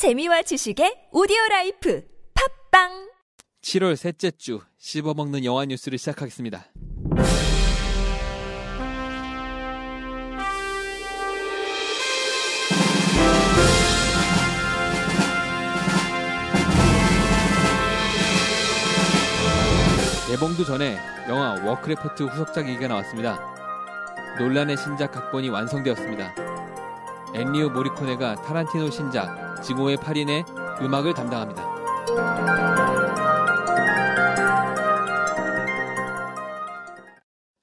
재미와 지식의 오디오 Life 팟빵 7월 셋째 주 씹어먹는 영화 뉴스를 시작하겠습니다. 개봉도 전에 영화 워크래프트 후속작 얘기가 나왔습니다. 놀란의 신작 각본이 완성되었습니다. 엔니오 모리코네가 타란티노 신작 증오의 8인의 음악을 담당합니다.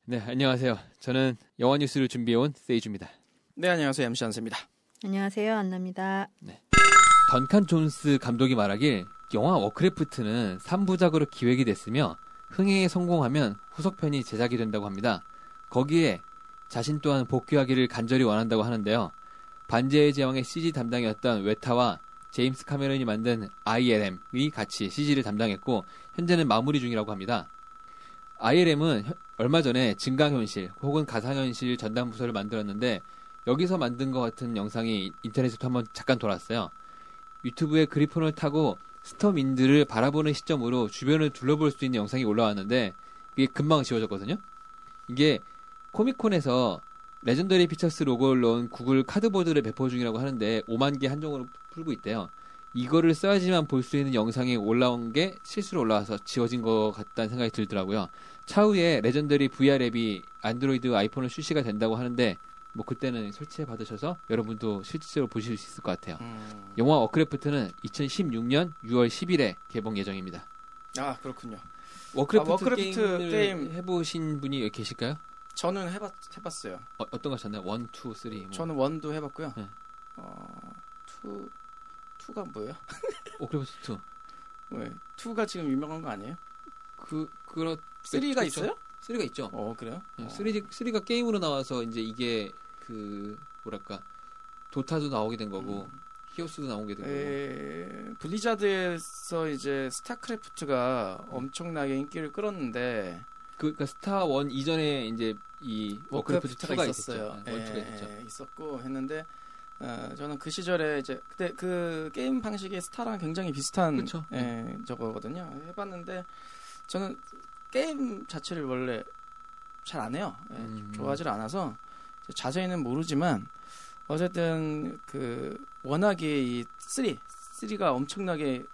네, 안녕하세요. 저는 영화 뉴스를 준비해온 세이주입니다. 네, 안녕하세요. MC 안세입니다. 안녕하세요. 안나입니다. 던칸 존스 감독이 말하길 영화 워크래프트는 3부작으로 기획이 됐으며 흥행에 성공하면 후속편이 제작이 된다고 합니다. 거기에 자신 또한 복귀하기를 간절히 원한다고 하는데요. 반지의 제왕의 CG 담당이었던 웨타와 제임스 카메론이 만든 ILM이 같이 CG를 담당했고 현재는 마무리 중이라고 합니다. ILM은 얼마 전에 증강현실 혹은 가상현실 전담 부서를 만들었는데 여기서 만든 것 같은 영상이 인터넷에 한번 잠깐 돌았어요. 유튜브에 그리폰을 타고 스톰인들을 바라보는 시점으로 주변을 둘러볼 수 있는 영상이 올라왔는데 이게 금방 지워졌거든요. 이게 코미콘에서 레전더리 픽처스 로고를 넣은 구글 카드보드를 배포 중이라고 하는데 5만 개 한정으로 풀고 있대요. 이거를 써야지만 볼 수 있는 영상이 올라온 게 실수로 올라와서 지워진 것 같다는 생각이 들더라고요. 차후에 레전더리 VR 앱이 안드로이드 아이폰용 출시가 된다고 하는데 뭐 그때는 설치해 받으셔서 여러분도 실제로 보실 수 있을 것 같아요. 음. 영화 워크래프트는 2016년 6월 10일에 개봉 예정입니다. 아, 그렇군요. 워크래프트, 아, 워크래프트 게임. 해보신 분이 계실까요? 저는 해봤, 해봤어요. 어, 어떤 거 하셨나요? one, two, three. 뭐. 저는 one도 해봤고요. 네. 어, two, two가 뭐예요? 워크래프트 2. 왜? two가 지금 유명한 거 아니에요? 그, 그렇, three가 그렇죠. 있어요? 3가 있죠. 어, 그래요? 네, 어. 3D, 3가 게임으로 나와서 이제 이게 그, 뭐랄까, 도타도 나오게 된 거고, 음. 히오스도 나오게 된 거고. 에, 블리자드에서 이제 스타크래프트가 엄청나게 인기를 끌었는데 그, 그니까 스타 one 이전에 이제 이 워크래프트 워크래프트가 2가 있었어요. 네, 있었죠. 예, 있었고 했는데 어, 저는 그 시절에 이제 그때 그 게임 방식이 스타랑 굉장히 비슷한 그쵸. 네. 예, 저거거든요. 해봤는데 저는 게임 자체를 원래 잘 안 해요. 예, 음. 좋아하지 않아서 자세히는 모르지만 어쨌든 그 워낙에 이 3, 3가 엄청나게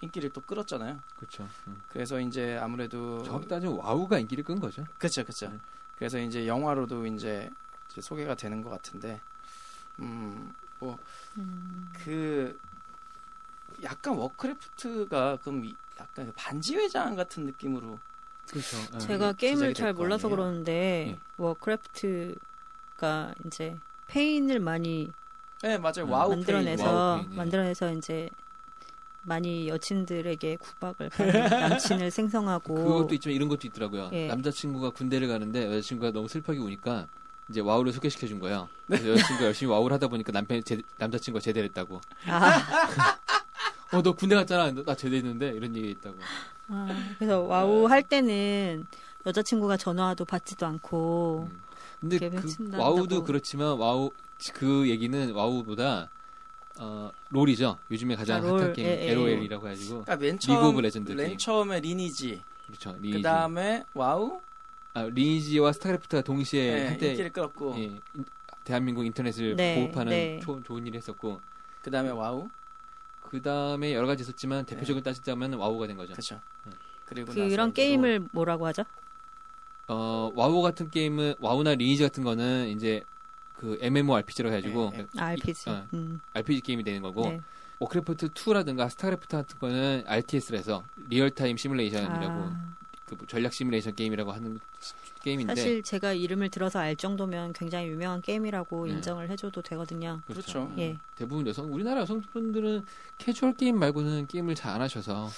인기를 또 끌었잖아요. 그렇죠. 음. 그래서 이제 아무래도 정확히 따지면 와우가 인기를 끈 거죠. 그렇죠, 그렇죠. 네. 그래서 이제 영화로도 이제, 이제 소개가 되는 것 같은데, 음, 뭐 음, 그 약간 워크래프트가 그럼 이- 약간 그 반지의 제왕 같은 느낌으로 그렇죠. 예. 제가 제작이 게임을 될잘거 몰라서 아니에요? 그러는데 워크래프트가 이제 페인을 많이 네 맞아요 음, 와우 만들어내서 와우 페인, 예. 만들어내서 이제 많이 여친들에게 구박을 받는 남친을 생성하고 그것도 있지만 이런 것도 있더라고요. 예. 남자친구가 군대를 가는데 여자친구가 너무 슬프게 우니까 이제 와우를 소개시켜 준 거예요. 네. 그래서 여자친구가 열심히 와우를 하다 보니까 남편 제, 남자친구가 제대했다고. 아, 어 너 군대 갔잖아. 너- 나 제대했는데 이런 얘기 있다고. 아, 그래서 와우 할 때는 여자친구가 전화도 받지도 않고 음. 근데 그. 와우도 그렇지만 와우 그 얘기는 와우보다 어, 롤이죠. 요즘에 가장 아, 롤. 핫한 게임 예, 예. LOL이라고 해가지고 그러니까 맨 리그 오브 레전드 맨 게임. 처음에 리니지 그렇죠. 리니지. 그 다음에 와우 아, 리니지와 스타크래프트가 동시에 네, 한때 인기를 끌었고 예, 인- 대한민국 인터넷을 네, 보호하는 네. 조- 좋은 일을 했었고 그 다음에 와우 그 다음에 여러 가지 있었지만 대표적으로 따지자면 와우가 된 거죠. 그렇죠 네. 그리고 그런 나서 게임을 뭐라고 하죠? 어 와우 같은 게임은 와우나 리니지 같은 거는 이제 그 MMORPG라고 해가지고 네, 네. 아, RPG. 어, 음, RPG 게임이 되는 거고 네. 워크래프트 2라든가 스타크래프트 같은 거는 RTS라서 real-time 시뮬레이션이라고 아, 그 전략 시뮬레이션 게임이라고 하는 시- 게임인데 사실 제가 이름을 들어서 알 정도면 굉장히 유명한 게임이라고 네. 인정을 해줘도 되거든요. 그렇죠. 예. 대부분 여성 우리나라 여성분들은 캐주얼 게임 말고는 게임을 잘 안 하셔서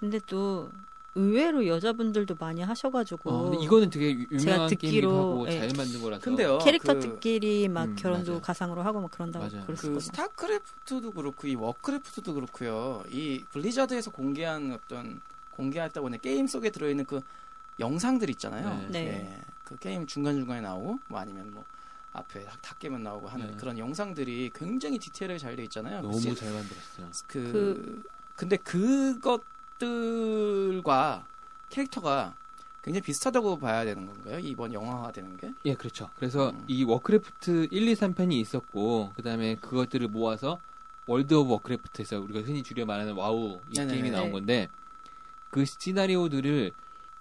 근데 또 의외로 여자분들도 많이 하셔가지고 어, 근데 이거는 되게 유- 유명한 듣기로, 하고 예. 잘 만든 거라서 근데요 캐릭터들끼리 막 음, 결혼도 맞아요. 가상으로 하고 막 그런다고 맞아요. 그 그랬었거든요. 스타크래프트도 그렇고 이 워크래프트도 그렇고요. 이 블리자드에서 공개한 어떤 공개했다고 하는 게임 속에 들어있는 그 영상들 있잖아요. 네. 네. 예, 그 게임 중간 중간에 나오고 뭐 아니면 뭐 앞에 다, 다 깨면 나오고 하는 네. 그런 영상들이 굉장히 디테일하게 잘 돼 있잖아요. 너무 시- 잘 만들었어요. 그, 근데 그것들과 캐릭터가 굉장히 비슷하다고 봐야 되는 건가요? 이번 영화화 되는 게? 예, 그렇죠. 그래서 음. 이 워크래프트 1, 2, 3편이 있었고 그다음에 그것들을 모아서 월드 오브 워크래프트에서 우리가 흔히 줄여 말하는 와우 이 네네네. 게임이 나온 네. 건데 그 시나리오들을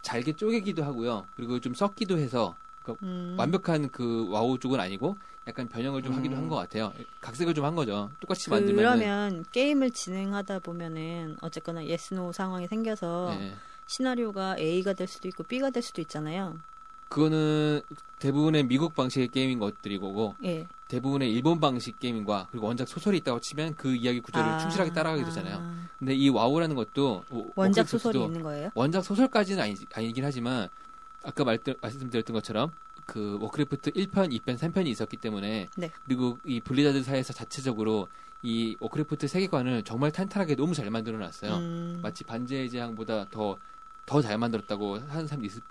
잘게 쪼개기도 하고요. 그리고 좀 섞기도 해서 음. 완벽한 그 와우 쪽은 아니고 약간 변형을 좀 하기도 음. 한것 같아요. 각색을 좀 한 거죠. 똑같이 만들면 그러면 게임을 진행하다 보면은 어쨌거나 yes no 상황이 생겨서 네. 시나리오가 A가 될 수도 있고 B가 될 수도 있잖아요. 그거는 대부분의 미국 방식의 게임인 것들이고 예. 대부분의 일본 방식 게임과 그리고 원작 소설이 있다고 치면 그 이야기 구조를 아, 충실하게 따라가게 되잖아요. 아. 근데 이 와우라는 것도 뭐 원작 소설이 있는 거예요? 원작 소설까지는 아니, 아니긴 하지만 아까 말, 말씀드렸던 것처럼 그 워크래프트 1편, 2편, 3편이 있었기 때문에 네. 그리고 이 블리자드 사에서 자체적으로 이 워크래프트 세계관을 정말 탄탄하게 너무 잘 만들어 놨어요. 음. 마치 반지의 제왕보다 더 더 잘 만들었다고 하는 사람도 있을,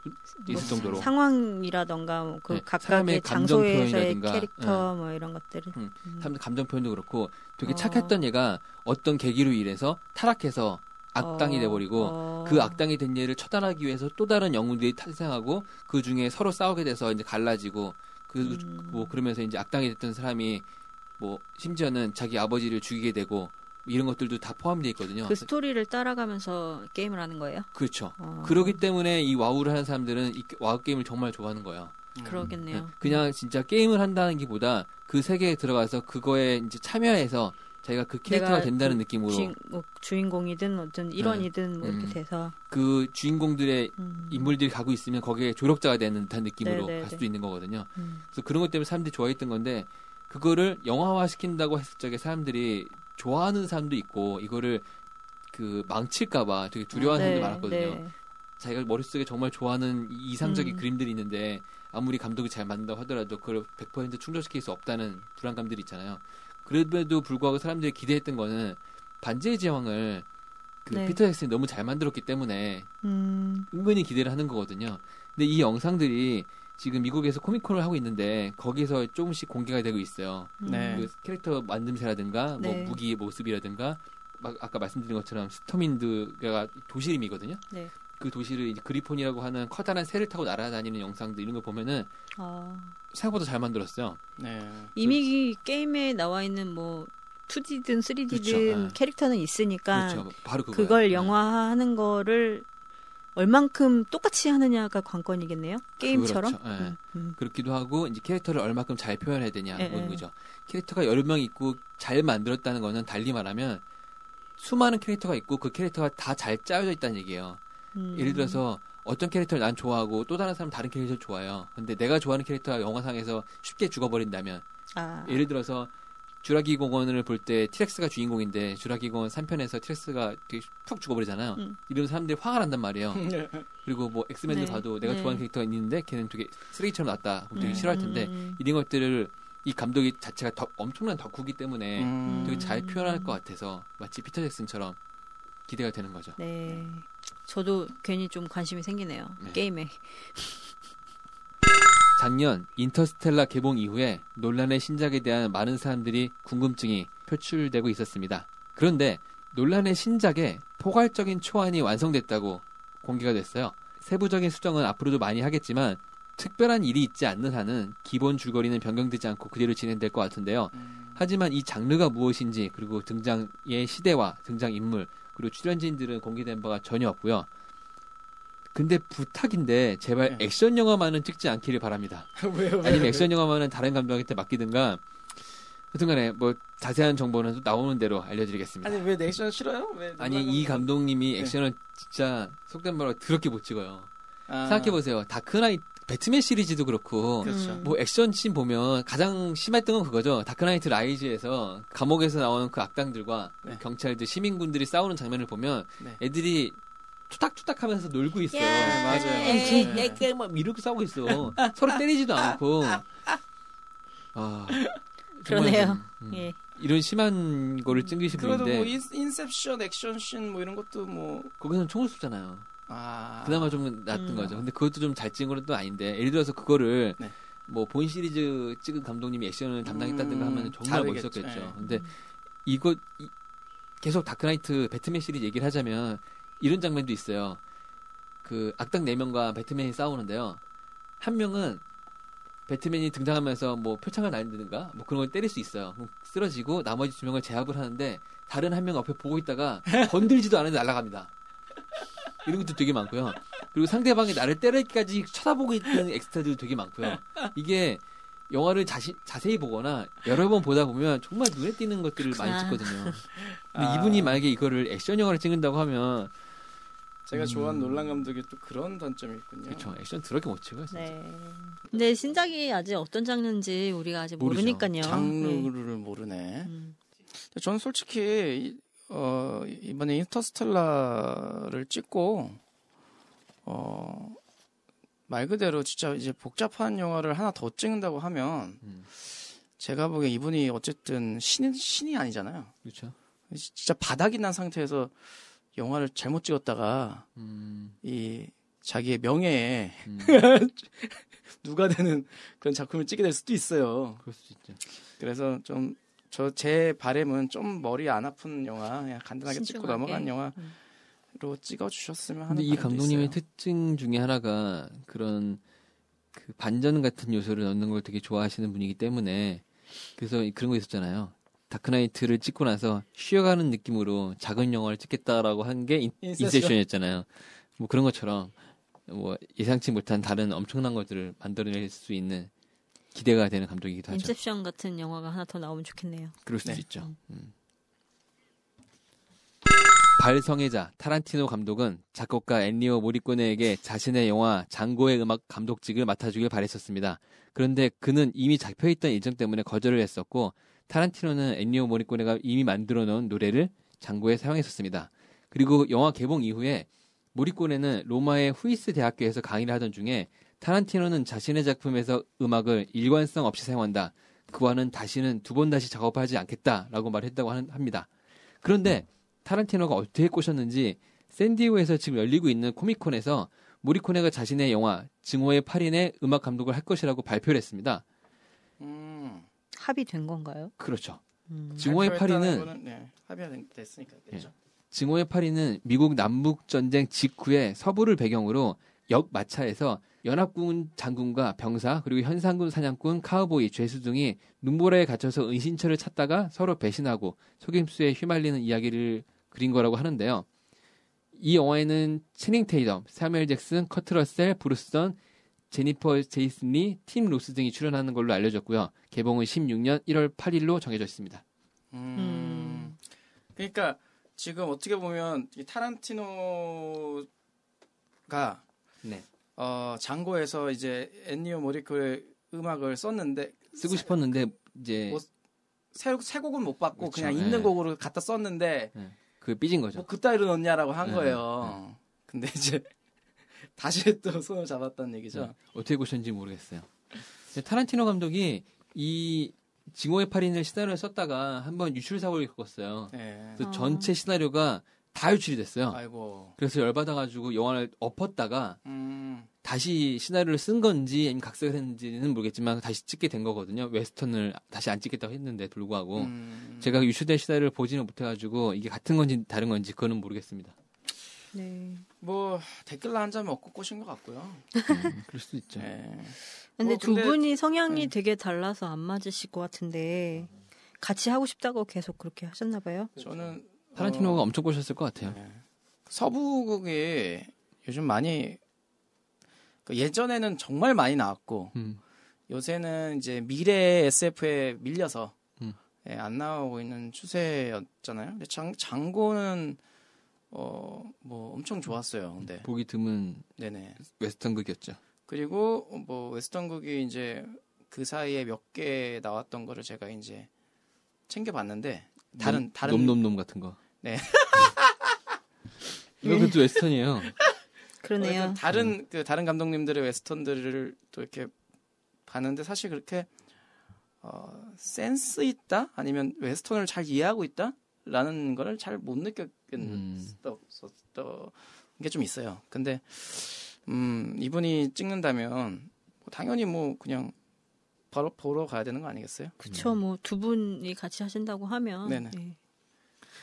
있을 뭐 정도로 상황이라던가 그 네, 각각의 사람의 감정 장소에서의 표현이라든가, 캐릭터 뭐 이런 것들을 음, 음. 사람들 감정 표현도 그렇고 되게 어. 착했던 얘가 어떤 계기로 인해서 타락해서 악당이 어, 돼버리고 어. 그 악당이 된 얘를 처단하기 위해서 또 다른 영웅들이 탄생하고 그 중에 서로 싸우게 돼서 이제 갈라지고 그 음. 뭐 그러면서 이제 악당이 됐던 사람이 뭐 심지어는 자기 아버지를 죽이게 되고 이런 것들도 다 포함되어 있거든요. 그 스토리를 따라가면서 게임을 하는 거예요? 그렇죠. 어. 그러기 때문에 이 와우를 하는 사람들은 이 와우 게임을 정말 좋아하는 거예요. 음. 그러겠네요. 네, 그냥 진짜 게임을 한다는 게보다 그 세계에 들어가서 그거에 이제 참여해서 자기가 그 캐릭터가 내가 된다는 그 느낌으로 주인, 뭐 주인 공이든 어떤 일원이든 뭐 이렇게 음. 돼서 그 주인공들의 음. 인물들이 가고 있으면 거기에 조력자가 되는 듯한 느낌으로 네, 네, 갈 네. 수도 있는 거거든요. 음. 그래서 그런 것 때문에 사람들이 좋아했던 건데 그거를 영화화 시킨다고 했을 적에 사람들이 좋아하는 사람도 있고 이거를 그 망칠까봐 되게 두려워하는 네, 사람도 많았거든요. 네. 자기가 머릿속에 정말 좋아하는 이- 이상적인 음. 그림들이 있는데 아무리 감독이 잘 만든다고 하더라도 그걸 100% 충족시킬 수 없다는 불안감들이 있잖아요. 그럼에도 불구하고 사람들이 기대했던 거는 반지의 제왕을 그 네. 피터 잭슨이 너무 잘 만들었기 때문에 음. 은근히 기대를 하는 거거든요. 근데 이 영상들이 지금 미국에서 코미콘을 하고 있는데 거기서 조금씩 공개가 되고 있어요. 네. 그 캐릭터 만듦새라든가 뭐 네. 무기의 모습이라든가 막 아까 말씀드린 것처럼 스토민드가 도시 이름이거든요. 네. 그 도시를 이제 그리폰이라고 하는 커다란 새를 타고 날아다니는 영상들 이런 거 보면은 아. 생각보다 잘 만들었어요. 네. 이미 이 게임에 나와 있는 뭐 2D든 3D든 그렇죠. 네. 캐릭터는 있으니까 그렇죠. 바로 그거예요. 그걸 네. 영화화하는 거를 얼만큼 똑같이 하느냐가 관건이겠네요. 게임처럼. 그렇죠. 네. 음, 음. 그렇기도 하고 이제 캐릭터를 얼마큼 잘 표현해야 되냐 예, 그런 예. 거죠. 캐릭터가 여러 명 있고 잘 만들었다는 거는 달리 말하면 수많은 캐릭터가 있고 그 캐릭터가 다 잘 짜여져 있다는 얘기예요. 음. 예를 들어서 어떤 캐릭터를 난 좋아하고 또 다른 사람 다른 캐릭터를 좋아해요. 근데 내가 좋아하는 캐릭터가 영화상에서 쉽게 죽어버린다면 아. 예를 들어서 주라기 공원을 볼 때 티렉스가 주인공인데 주라기 공원 3편에서 티렉스가 되게 푹 죽어버리잖아요. 음. 이러면 사람들이 화가 난단 말이에요. 그리고 뭐 엑스맨을 네. 봐도 내가 네. 좋아하는 캐릭터가 있는데 걔는 되게 쓰레기처럼. 그럼 되게 음. 싫어할 텐데 음. 이런 것들을 이 감독이 자체가 더 엄청난 덕후기 때문에 음. 되게 잘 표현할 것 같아서 마치 피터 잭슨처럼 기대가 되는 거죠. 네. 저도 괜히 좀 관심이 생기네요. 네. 게임에. 작년 인터스텔라 개봉 이후에 논란의 신작에 대한 많은 사람들이 궁금증이 표출되고 있었습니다. 그런데 논란의 신작에 포괄적인 초안이 완성됐다고 공개가 됐어요. 세부적인 수정은 앞으로도 많이 하겠지만 특별한 일이 있지 않는 한은 기본 줄거리는 변경되지 않고 그대로 진행될 것 같은데요. 음. 하지만 이 장르가 무엇인지 그리고 등장의 시대와 등장 인물 그리고 출연진들은 공개된 바가 전혀 없고요. 근데 부탁인데 제발 네. 액션 영화만은 찍지 않기를 바랍니다. 왜요? 왜요? 아니면 액션 영화만은 다른 감독한테 맡기든가. 하여튼간에 뭐 자세한 정보는 또 나오는 대로 알려드리겠습니다. 아니 왜 액션 싫어요? 왜 아니 이? 감독님이 네. 액션을 진짜 속된 말로 더럽게 못 찍어요. 아, 생각해 보세요. 다크나이트 배트맨 시리즈도 그렇고 그렇죠. 음. 뭐 액션 씬 보면 가장 심했던 건 그거죠. 다크나이트 라이즈에서 감옥에서 나오는 그 악당들과 네. 경찰들, 시민군들이 싸우는 장면을 보면 네. 애들이 투닥투닥 하면서 놀고 있어요. 네, 맞아요. 에이. 에이, 에이, 막 이렇게 싸우고 있어. 서로 때리지도 않고. 아, 그러네요. 좀, 음, 예. 이런 심한 거를 찍으신 그래도 분인데 뭐 인, 인셉션 액션 씬 뭐 이런 것도 뭐 거기서는 총을 쏘잖아요. 아. 그나마 좀 낫던 음. 거죠. 근데 그것도 좀 잘 찍은 건 또 아닌데 예를 들어서 그거를 네. 뭐 본 시리즈 찍은 감독님이 액션을 담당했다든가 음, 하면 정말. 멋있었겠죠. 예. 근데 이거 이- 계속 다크나이트 배트맨 시리즈 얘기를 하자면 이런 장면도 있어요. 그 악당 4명과 배트맨이 싸우는데요. 한 명은 배트맨이 등장하면서 뭐 표창을 날리든가 뭐 그런 걸 때릴 수 있어요. 쓰러지고 나머지 두 명을 제압을 하는데 다른 한 명 앞에 보고 있다가 건들지도 않은데 날아갑니다. 이런 것도 되게 많고요. 그리고 상대방이 나를 때리기까지 쳐다보고 있는 엑스트라도 되게 많고요. 이게 영화를 자시, 자세히 보거나 여러 번 보다 보면 정말 눈에 띄는 것들을 많이 그렇구나. 찍거든요. 근데 아. 이분이 만약에 이거를 액션 영화를 찍는다고 하면 제가 좋아하는 음. 놀란 감독이 또 그런 단점이 있군요. 그렇죠. 액션 더럽게 못 찍어요. 진짜. 네. 근데 신작이 아직 어떤 장르인지 우리가 아직 모르죠. 모르니까요. 네. 장르를 모르네. 음. 저는 솔직히 이- 어, 이번에 인터스텔라를 찍고 어, 말 그대로 진짜 이제 복잡한 영화를 하나 더 찍는다고 하면 음. 제가 보기에 이분이 어쨌든 신이, 신이 아니잖아요. 그렇죠. 진짜 바닥이 난 상태에서 영화를 잘못 찍었다가 음, 이 자기의 명예에 음, 누가 되는 그런 작품을 찍게 될 수도 있어요. 그럴 수도 있죠. 그래서 좀 저 제 바램은 좀 머리 안 아픈 영화, 그냥 간단하게 찍고 신중하게. 넘어간 영화로 음. 찍어 주셨으면 하는 근데 이 감독님의 있어요. 특징 중에 하나가 그런 그 반전 같은 요소를 넣는 걸 되게 좋아하시는 분이기 때문에 그래서 그런 거 있었잖아요. 다크나이트를 찍고 나서 쉬어가는 느낌으로 작은 영화를 찍겠다라고 한 게 인셉션. 인셉션이었잖아요. 뭐 그런 것처럼 뭐 예상치 못한 다른 엄청난 것들을 만들어낼 수 있는 기대가 되는 감독이기도 하죠. 인셉션 같은 영화가 하나 더 나오면 좋겠네요. 그럴 수도 네. 있죠. 음. 발성애자 타란티노 감독은 작곡가 엔리오 모리꼬네에게 자신의 영화 장고의 음악 감독직을 맡아주길 바랬었습니다. 그런데 그는 이미 잡혀있던 일정 때문에 거절을 했었고 타란티노는 엔리오 모리꼬네가 이미 만들어 놓은 노래를 장고에 사용했었습니다. 그리고 영화 개봉 이후에 모리꼬네는 로마의 후이스 대학교에서 강의를 하던 중에 타란티노는 자신의 작품에서 음악을 일관성 없이 사용한다. 그와는 다시는 두 번 다시 작업하지 않겠다라고 말했다고 하는- 합니다. 그런데 타란티노가 어떻게 꼬셨는지 샌디에고에서 지금 열리고 있는 코미콘에서 모리코네가 자신의 영화 증오의 8인의 음악 감독을 할 것이라고 발표를 했습니다. 음, 합의된 건가요? 그렇죠. 음. 증오의 발표했다는 8인은 거는, 네, 합의가 된- 됐으니까 그렇죠. 증오의 8인은 미국 남북 전쟁 직후의 서부를 배경으로 역 마차에서 연합군 장군과 병사 그리고 현상군 사냥꾼 카우보이 죄수 등이 눈보라에 갇혀서 은신처를 찾다가 서로 배신하고 속임수에 휘말리는 이야기를 그린 거라고 하는데요. 이 영화에는 채닝 테이텀, 사무엘 잭슨, 커트 러셀, 브루스 던, 제니퍼 제이슨 리, 팀 로스 등이 출연하는 걸로 알려졌고요. 개봉은 16년 1월 8일로 정해져 있습니다. 음. 음. 그러니까 지금 어떻게 보면 이 타란티노가 네. 어, 장고에서 이제 엔니오 모리코네의 음악을 썼는데 쓰고 싶었는데 이제 뭐 새, 새 곡은 못 받고. 그냥 네. 있는 곡으로 갖다 썼는데 그 삐진 거죠. 뭐 그따위로 넣냐라고 한 네, 거예요. 근데 이제 다시 또 손을 잡았다는 얘기죠. 네. 어떻게 보셨는지 모르겠어요. 타란티노 감독이 이 징호의 8인을 시나리오를 썼다가 한번 유출 사고를 겪었어요. 네. 그래서 아. 전체 시나리오가 다 유출이 됐어요. 아이고. 그래서 열받아가지고 영화를 엎었다가 음. 다시 시나리오를 쓴 건지 아니면 각색을 했는지는 모르겠지만 다시 찍게 된 거거든요. 웨스턴을 다시 안 찍겠다고 했는데 불구하고 음. 제가 유출된 시나리오를 보지는 못해가지고 이게 같은 건지 다른 건지 그거는 모르겠습니다. 네. 뭐 댓글 한점 얻고 꼬신 것 같고요. 음, 그럴 수도 있죠. 네. 근데 뭐 두 근데- 분이 성향이 네. 되게 달라서 안 맞으실 것 같은데 같이 하고 싶다고 계속 그렇게 하셨나 봐요. 저는 타란티노가 어, 엄청 꼬셨을 것 같아요. 네. 서부극이 요즘 많이 그 예전에는 정말 많이 나왔고 음, 요새는 이제 미래 SF에 밀려서 음. 예, 안 나오고 있는 추세였잖아요. 근데 장, 장고는 어 뭐 엄청 좋았어요. 근데 보기 드문 네네. 웨스턴 극이었죠. 그리고 뭐 웨스턴극이 이제 그 사이에 몇 개 나왔던 거를 제가 이제 챙겨봤는데 다른 놈, 다른 놈놈놈 같은 거. 네. 이거 그것도 웨스턴이에요. 그러네요. 어쨌든 다른 그 다른 감독님들의 웨스턴들을 또 이렇게 봤는데 사실 그렇게 어, 센스 있다 아니면 웨스턴을 잘 이해하고 있다라는 거를 잘 못 느꼈던 게 좀 있어요. 근데 음, 이분이 찍는다면 뭐 당연히 뭐 그냥 바로 보러 가야 되는 거 아니겠어요? 그쵸, 뭐두 분이 같이 하신다고 하면. 네네. 예.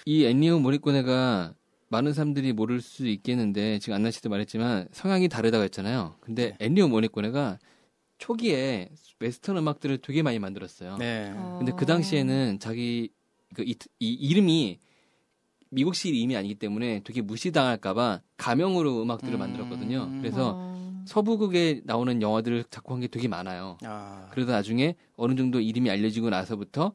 이 엔니오 모리코네가 많은 사람들이 모를 수 있겠는데 지금 안나 씨도 말했지만 성향이 다르다고 했잖아요. 근데 네. 엔니오 모리코네가 초기에 웨스턴 음악들을 되게 많이 만들었어요. 네. 어. 근데 그 당시에는 자기 그 이, 이 이름이 미국식 이름이 아니기 때문에 되게 무시당할까봐 가명으로 음악들을 음. 만들었거든요. 그래서 어. 서부극에 나오는 영화들을 작곡한 게 되게 많아요. 아, 그러다 나중에 어느 정도 이름이 알려지고 나서부터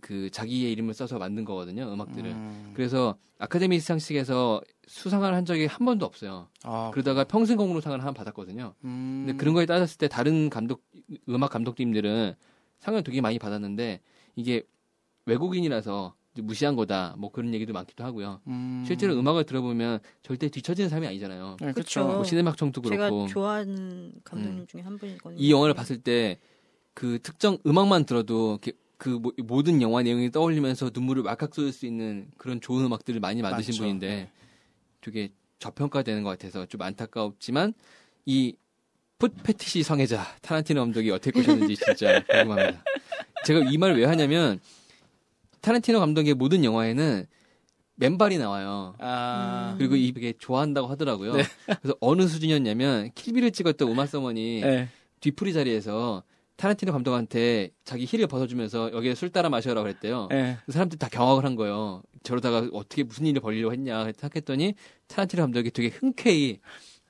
그 자기의 이름을 써서 만든 거거든요. 음악들을. 음. 그래서 아카데미 시상식에서 수상을 한 적이 한 번도 없어요. 아, 그러다가 평생 공로상을 한번 받았거든요. 음. 근데 그런 거에 따졌을 때 다른 감독 음악 감독님들은 상을 되게 많이 받았는데 이게 외국인이라서 무시한 거다 뭐 그런 얘기도 많기도 하고요. 음. 실제로 음악을 들어보면 절대 뒤처지는 사람이 아니잖아요. 네, 그쵸. 그렇죠. 뭐 시네마청도 제가 그렇고 좋아하는 감독님 중에 한 분이거든요. 이 영화를 봤을 때 그 특정 음악만 들어도 그 모- 모든 영화 내용이 떠올리면서 눈물을 왈칵 쏟을 수 있는 그런 좋은 음악들을 많이 만드신 많죠. 분인데 네. 되게 저평가되는 것 같아서 좀 안타깝지만 이 풋패티시 성애자 타란티노 감독이 어떻게 꼬셨는지 진짜 궁금합니다. 제가 이 말을 왜 하냐면 타란티노 감독의 모든 영화에는 맨발이 나와요. 아, 음. 그리고 이게 좋아한다고 하더라고요. 네. 그래서 어느 수준이었냐면 킬빌을 찍었던 우마 서먼이 네. 뒤풀이 자리에서 타란티노 감독한테 자기 힐을 벗어주면서 여기에 술 따라 마셔라 그랬대요. 네. 그 사람들이 다 경악을 한 거예요. 저러다가 어떻게 무슨 일을 벌리려고 했냐 생각했더니 타란티노 감독이 되게 흔쾌히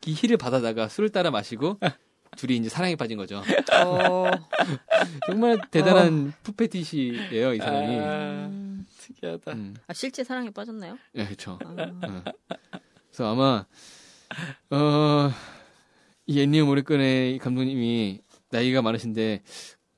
이 힐을 받아다가 술을 따라 마시고 둘이 이제 사랑에 빠진 거죠. 어, 정말 대단한 푸페티시예요, 이 사람이. 아, 음. 특이하다. 음, 아, 실제 사랑에 빠졌나요? 네, 그렇죠. 아, 그래서 아마 어, 이 엔니오 모리꺼네 감독님이 나이가 많으신데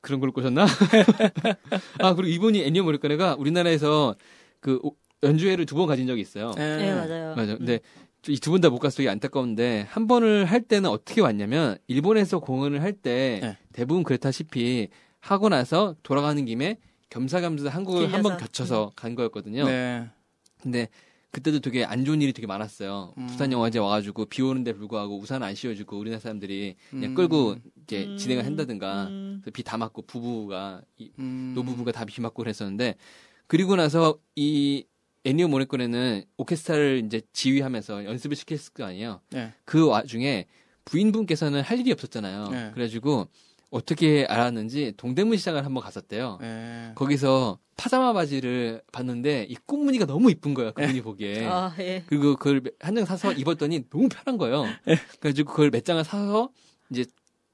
그런 걸 꼬셨나? 아 그리고 이분이 엔니오 모리꺼네가 우리나라에서 그 오- 연주회를 두 번 가진 적이 있어요. 네, 맞아요. 맞아. 근데 이 두 분 다 못 가서 되게 안타까운데 한 번을 할 때는 어떻게 왔냐면 일본에서 공연을 할때 네. 대부분 그렇다시피 하고 나서 돌아가는 김에 겸사겸사 한국을 한번 들려서. 겨쳐서 간 거였거든요. 네. 근데 그때도 되게 안 좋은 일이 되게 많았어요. 음. 부산 영화제 와가지고 비 오는데 불구하고 우산 안 씌워주고 우리나라 사람들이 그냥 음. 끌고 이제 음. 진행을 한다든가 음. 비다 맞고 부부가 이 음. 노부부가 다 비 맞고 그랬었는데 그리고 나서 이 애니오 모레코네는 오케스트라를 이제 지휘하면서 연습을 시켰을 거 아니에요. 네. 그 와중에 부인분께서는 할 일이 없었잖아요. 네. 그래가지고 어떻게 알았는지 동대문 시장을 한번 갔었대요. 네. 거기서 파자마 바지를 봤는데 이 꽃무늬가 너무 이쁜 거예요. 그분이 보기에. 아, 예. 그리고 그걸 한 장 사서 입었더니 너무 편한 거예요. 그래가지고 그걸 몇 장을 사서 이제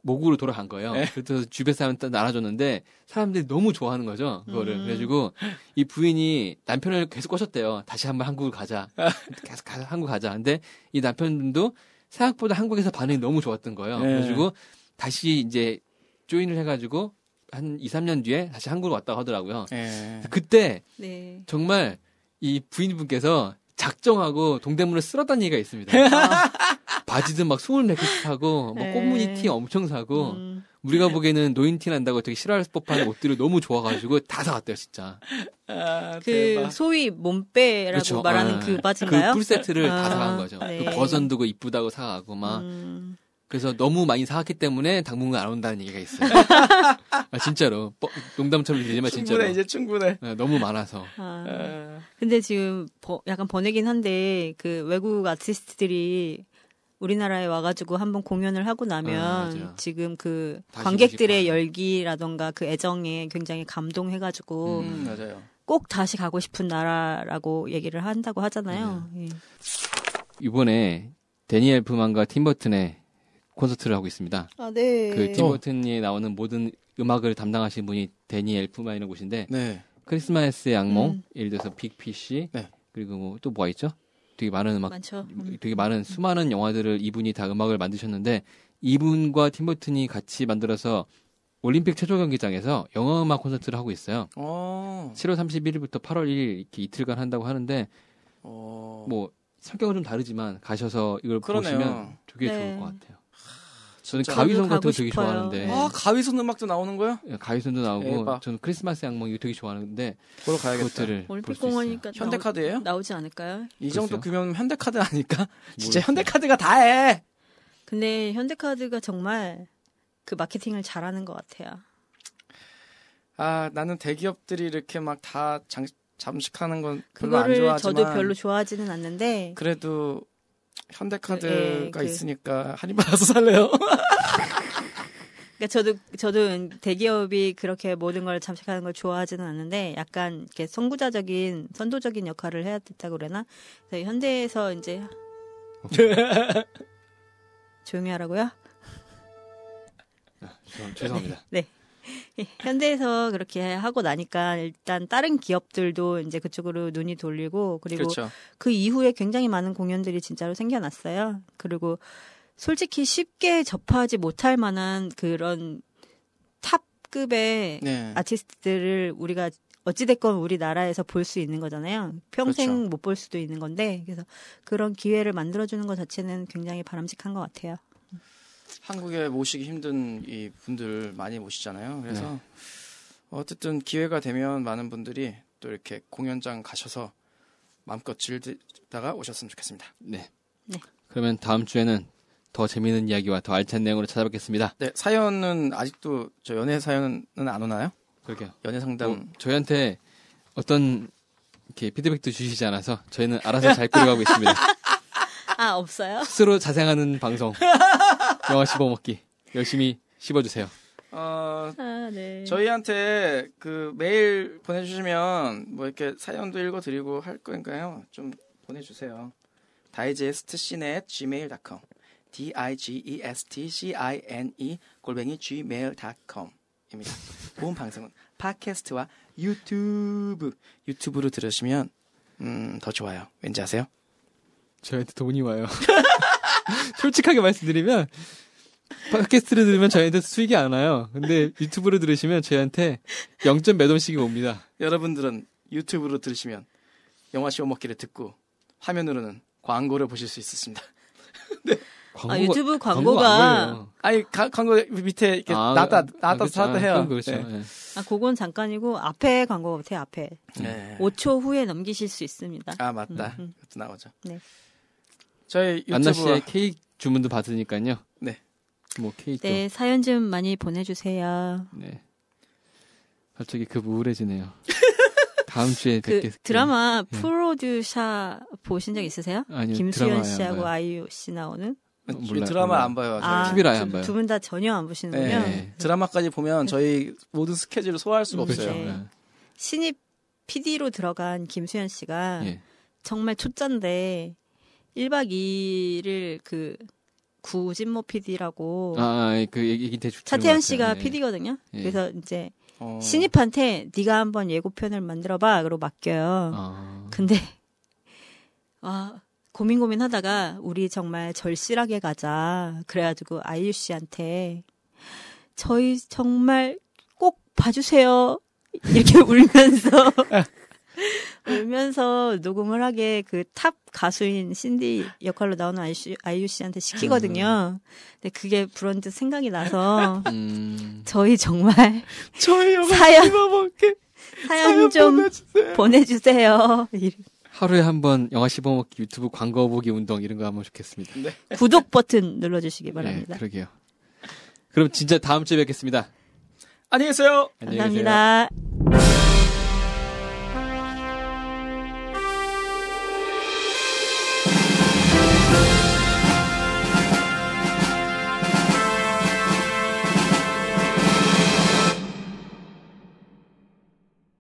목으로 돌아간 거예요. 네. 그래서 주변 사람한테 나눠줬는데 사람들이 너무 좋아하는 거죠. 그거를. 음. 그래가지고 이 부인이 남편을 계속 꼬셨대요. 다시 한번 한국을 가자. 계속 가, 한국 가자. 근데 이 남편도 생각보다 한국에서 반응이 너무 좋았던 거예요. 네. 그래가지고 다시 이제 조인을 해가지고 한 2, 3년 뒤에 다시 한국으로 왔다고 하더라고요. 네. 그때 네. 정말 이 부인분께서 작정하고 동대문을 쓸었다는 얘기가 있습니다. 바지도 막 24개 사고, 뭐 네. 꽃무늬 티 엄청 사고, 음, 우리가 보기에는 노인 티 난다고 되게 싫어할 법한 옷들을 너무 좋아가지고 다 사갔대요, 진짜. 아, 그 대박. 소위 몸빼라고 그렇죠. 말하는 아, 그 바지인가요? 그 풀세트를 다 아, 사간 거죠. 네. 그 버전도 그 이쁘다고 사가고 막. 음, 그래서 너무 많이 사갔기 때문에 당분간 안 온다는 얘기가 있어요. 아, 진짜로. 뻐- 농담처럼 들리지만 진짜로. 충분해 이제 충분해. 네, 너무 많아서. 아. 아, 근데 지금 버- 약간 번외긴 한데 그 외국 아티스트들이 우리나라에 와가지고 한번 공연을 하고 나면 아, 맞아요. 지금 그 관객들의 열기라던가 그 애정에 굉장히 감동해가지고 음, 맞아요. 꼭 다시 가고 싶은 나라라고 얘기를 한다고 하잖아요. 예. 이번에 데니엘 프만과 팀버튼의 콘서트를 하고 있습니다. 아, 네. 그 팀버튼이 나오는 모든 음악을 담당하신 분이 데니엘 푸만이라는 곳인데 네. 크리스마스의 악몽, 음. 예를 들어서 빅피쉬, 네. 그리고 뭐 또 뭐가 있죠? 되게 많은 음악, 많죠. 음. 되게 많은 수많은 영화들을 이분이 다 음악을 만드셨는데 이분과 팀버튼이 같이 만들어서 올림픽 체조 경기장에서 영화 음악 콘서트를 하고 있어요. 어. 7월 31일부터 8월 1일 이렇게 이틀간 한다고 하는데 어. 뭐 성격은 좀 다르지만 가셔서 이걸 그러네요. 보시면 되게 네. 좋을 것 같아요. 저는. 가위손 같은 거 되게 싶어요. 좋아하는데 아 가위손 음악도 나오는 거야? 예, 가위손도 나오고 대박. 저는 크리스마스 악몽 이거 되게 좋아하는데 보러 가야겠다. 그것들을 올림픽 볼수 있어요. 공원이니까 현대카드예요? 나오, 지 않을까요? 이 정도. 규모면 현대카드 아닐까? 진짜. 현대카드가 다 해. 근데 현대카드가 정말 그 마케팅을 잘하는 것 같아요. 아 나는 대기업들이 이렇게 막 다 잠식하는 건 별로 안 그거를 좋아하지만 저도 별로 좋아하지는 않는데 그래도 현대카드가 예, 그- 있으니까 할인 받아서 살래요. 그러니까 저도 저도 대기업이 그렇게 모든 걸 잠식하는 걸 좋아하지는 않는데 약간 이렇게 선구자적인 선도적인 역할을 해야 된다고 그러나 그래서 현대에서 이제 조용히 하라고요? 죄송- 죄송합니다. 현대에서 그렇게 하고 나니까 일단 다른 기업들도 이제 그쪽으로 눈이 돌리고 그리고 그렇죠. 그 이후에 굉장히 많은 공연들이 진짜로 생겨났어요. 그리고 솔직히 쉽게 접하지 못할 만한 그런 탑급의 네. 아티스트들을 우리가 어찌됐건 우리나라에서 볼 수 있는 거잖아요. 평생 그렇죠. 못볼 수도 있는 건데, 그래서 그런 기회를 만들어주는 것 자체는 굉장히 바람직한 것 같아요. 한국에 모시기 힘든 이 분들 많이 모시잖아요. 그래서 네. 어쨌든 기회가 되면 많은 분들이 또 이렇게 공연장 가셔서 마음껏 즐기다가 오셨으면 좋겠습니다. 네. 네. 그러면 다음 주에는 더 재미있는 이야기와 더 알찬 내용으로 찾아뵙겠습니다. 네, 사연은 아직도 저 연애 사연은 안 오나요? 그렇게요. 연애 상담 뭐, 저희한테 어떤 이렇게 피드백도 주시지 않아서 저희는 알아서 잘 끌어가고 있습니다. 아, 없어요? 스스로 자생하는 방송. 영화 씹어먹기. 열심히 씹어주세요. 어, 아, 네. 저희한테 그 메일 보내주시면 뭐 이렇게 사연도 읽어드리고 할 거니까요. 좀 보내주세요. digestcine gmail.com d i g e s t c i n e 골뱅이 gmail.com입니다. 본 방송은 팟캐스트와 유튜브 유튜브로 들으시면 음, 더 좋아요. 왠지 아세요? 저희한테 돈이 와요. 솔직하게 말씀드리면 팟캐스트를 들으면 저희한테 수익이 안 와요. 근데 유튜브로 들으시면 저희한테 0점 몇 원씩이 옵니다. 여러분들은 유튜브로 들으시면 영화 시오 먹기를 듣고 화면으로는 광고를 보실 수 있습니다. 아, 유튜브 광고가 광고가, 안 걸려요. 아니 가- 광고 밑에 이렇게 아, 나다 아, 나다 그렇죠. 사다 아, 해요. 그건 그렇죠. 네. 예. 아, 그건 잠깐이고, 앞에 광고 같아요, 앞에. 네. 5초 후에 넘기실 수 있습니다. 아 맞다. 음, 음. 그것도 나오죠. 네. 저희 안나 유튜브와 씨의 케이크 주문도 받으니까요. 네. 뭐 케이크. 네, 사연 좀 많이 보내주세요. 네. 갑자기 그 우울해지네요. 다음 주에 그 뵙겠 드라마 네. 프로듀샤 보신 적 있으세요? 아니요, 김수현 씨하고. 아이유 씨 나오는? 몰라요, 드라마 몰라요. 안 봐요. 아, 아예 안 봐요. 두 분 다 전혀 안 보시는군요. 네. 드라마까지 보면 저희 모든 스케줄을 소화할 수가 그렇죠. 없어요. 네. 신입 PD로 들어간 김수현 씨가 예. 정말 초짜인데 1박 2일을 그 구진모 PD라고 아, 아, 그 얘기 대충 차태현 것 씨가. 예. PD거든요. 예. 그래서 이제 어, 신입한테 네가 한번 예고편을 만들어 봐. 그러고 맡겨요. 아, 근데 아 고민 고민하다가 우리 정말 절실하게 가자. 그래가지고 아이유 씨한테 저희 정말 꼭 봐주세요. 이렇게 울면서 울면서 녹음을 하게 그 탑 가수인 신디 역할로 나오는 아이유, 씨- 아이유 씨한테 시키거든요. 근데 그게 불현듯 생각이 나서 음, 저희 정말 저희 사연 사연 좀 보내주세요. 보내주세요. 하루에 한 번 영화 씹어먹기 유튜브 광고 보기 운동 이런 거 하면 좋겠습니다. 구독 버튼 눌러주시기 바랍니다. 네, 그러게요. 그럼 진짜 다음 주에 뵙겠습니다. 안녕히 계세요. 안녕히 계세요. 감사합니다.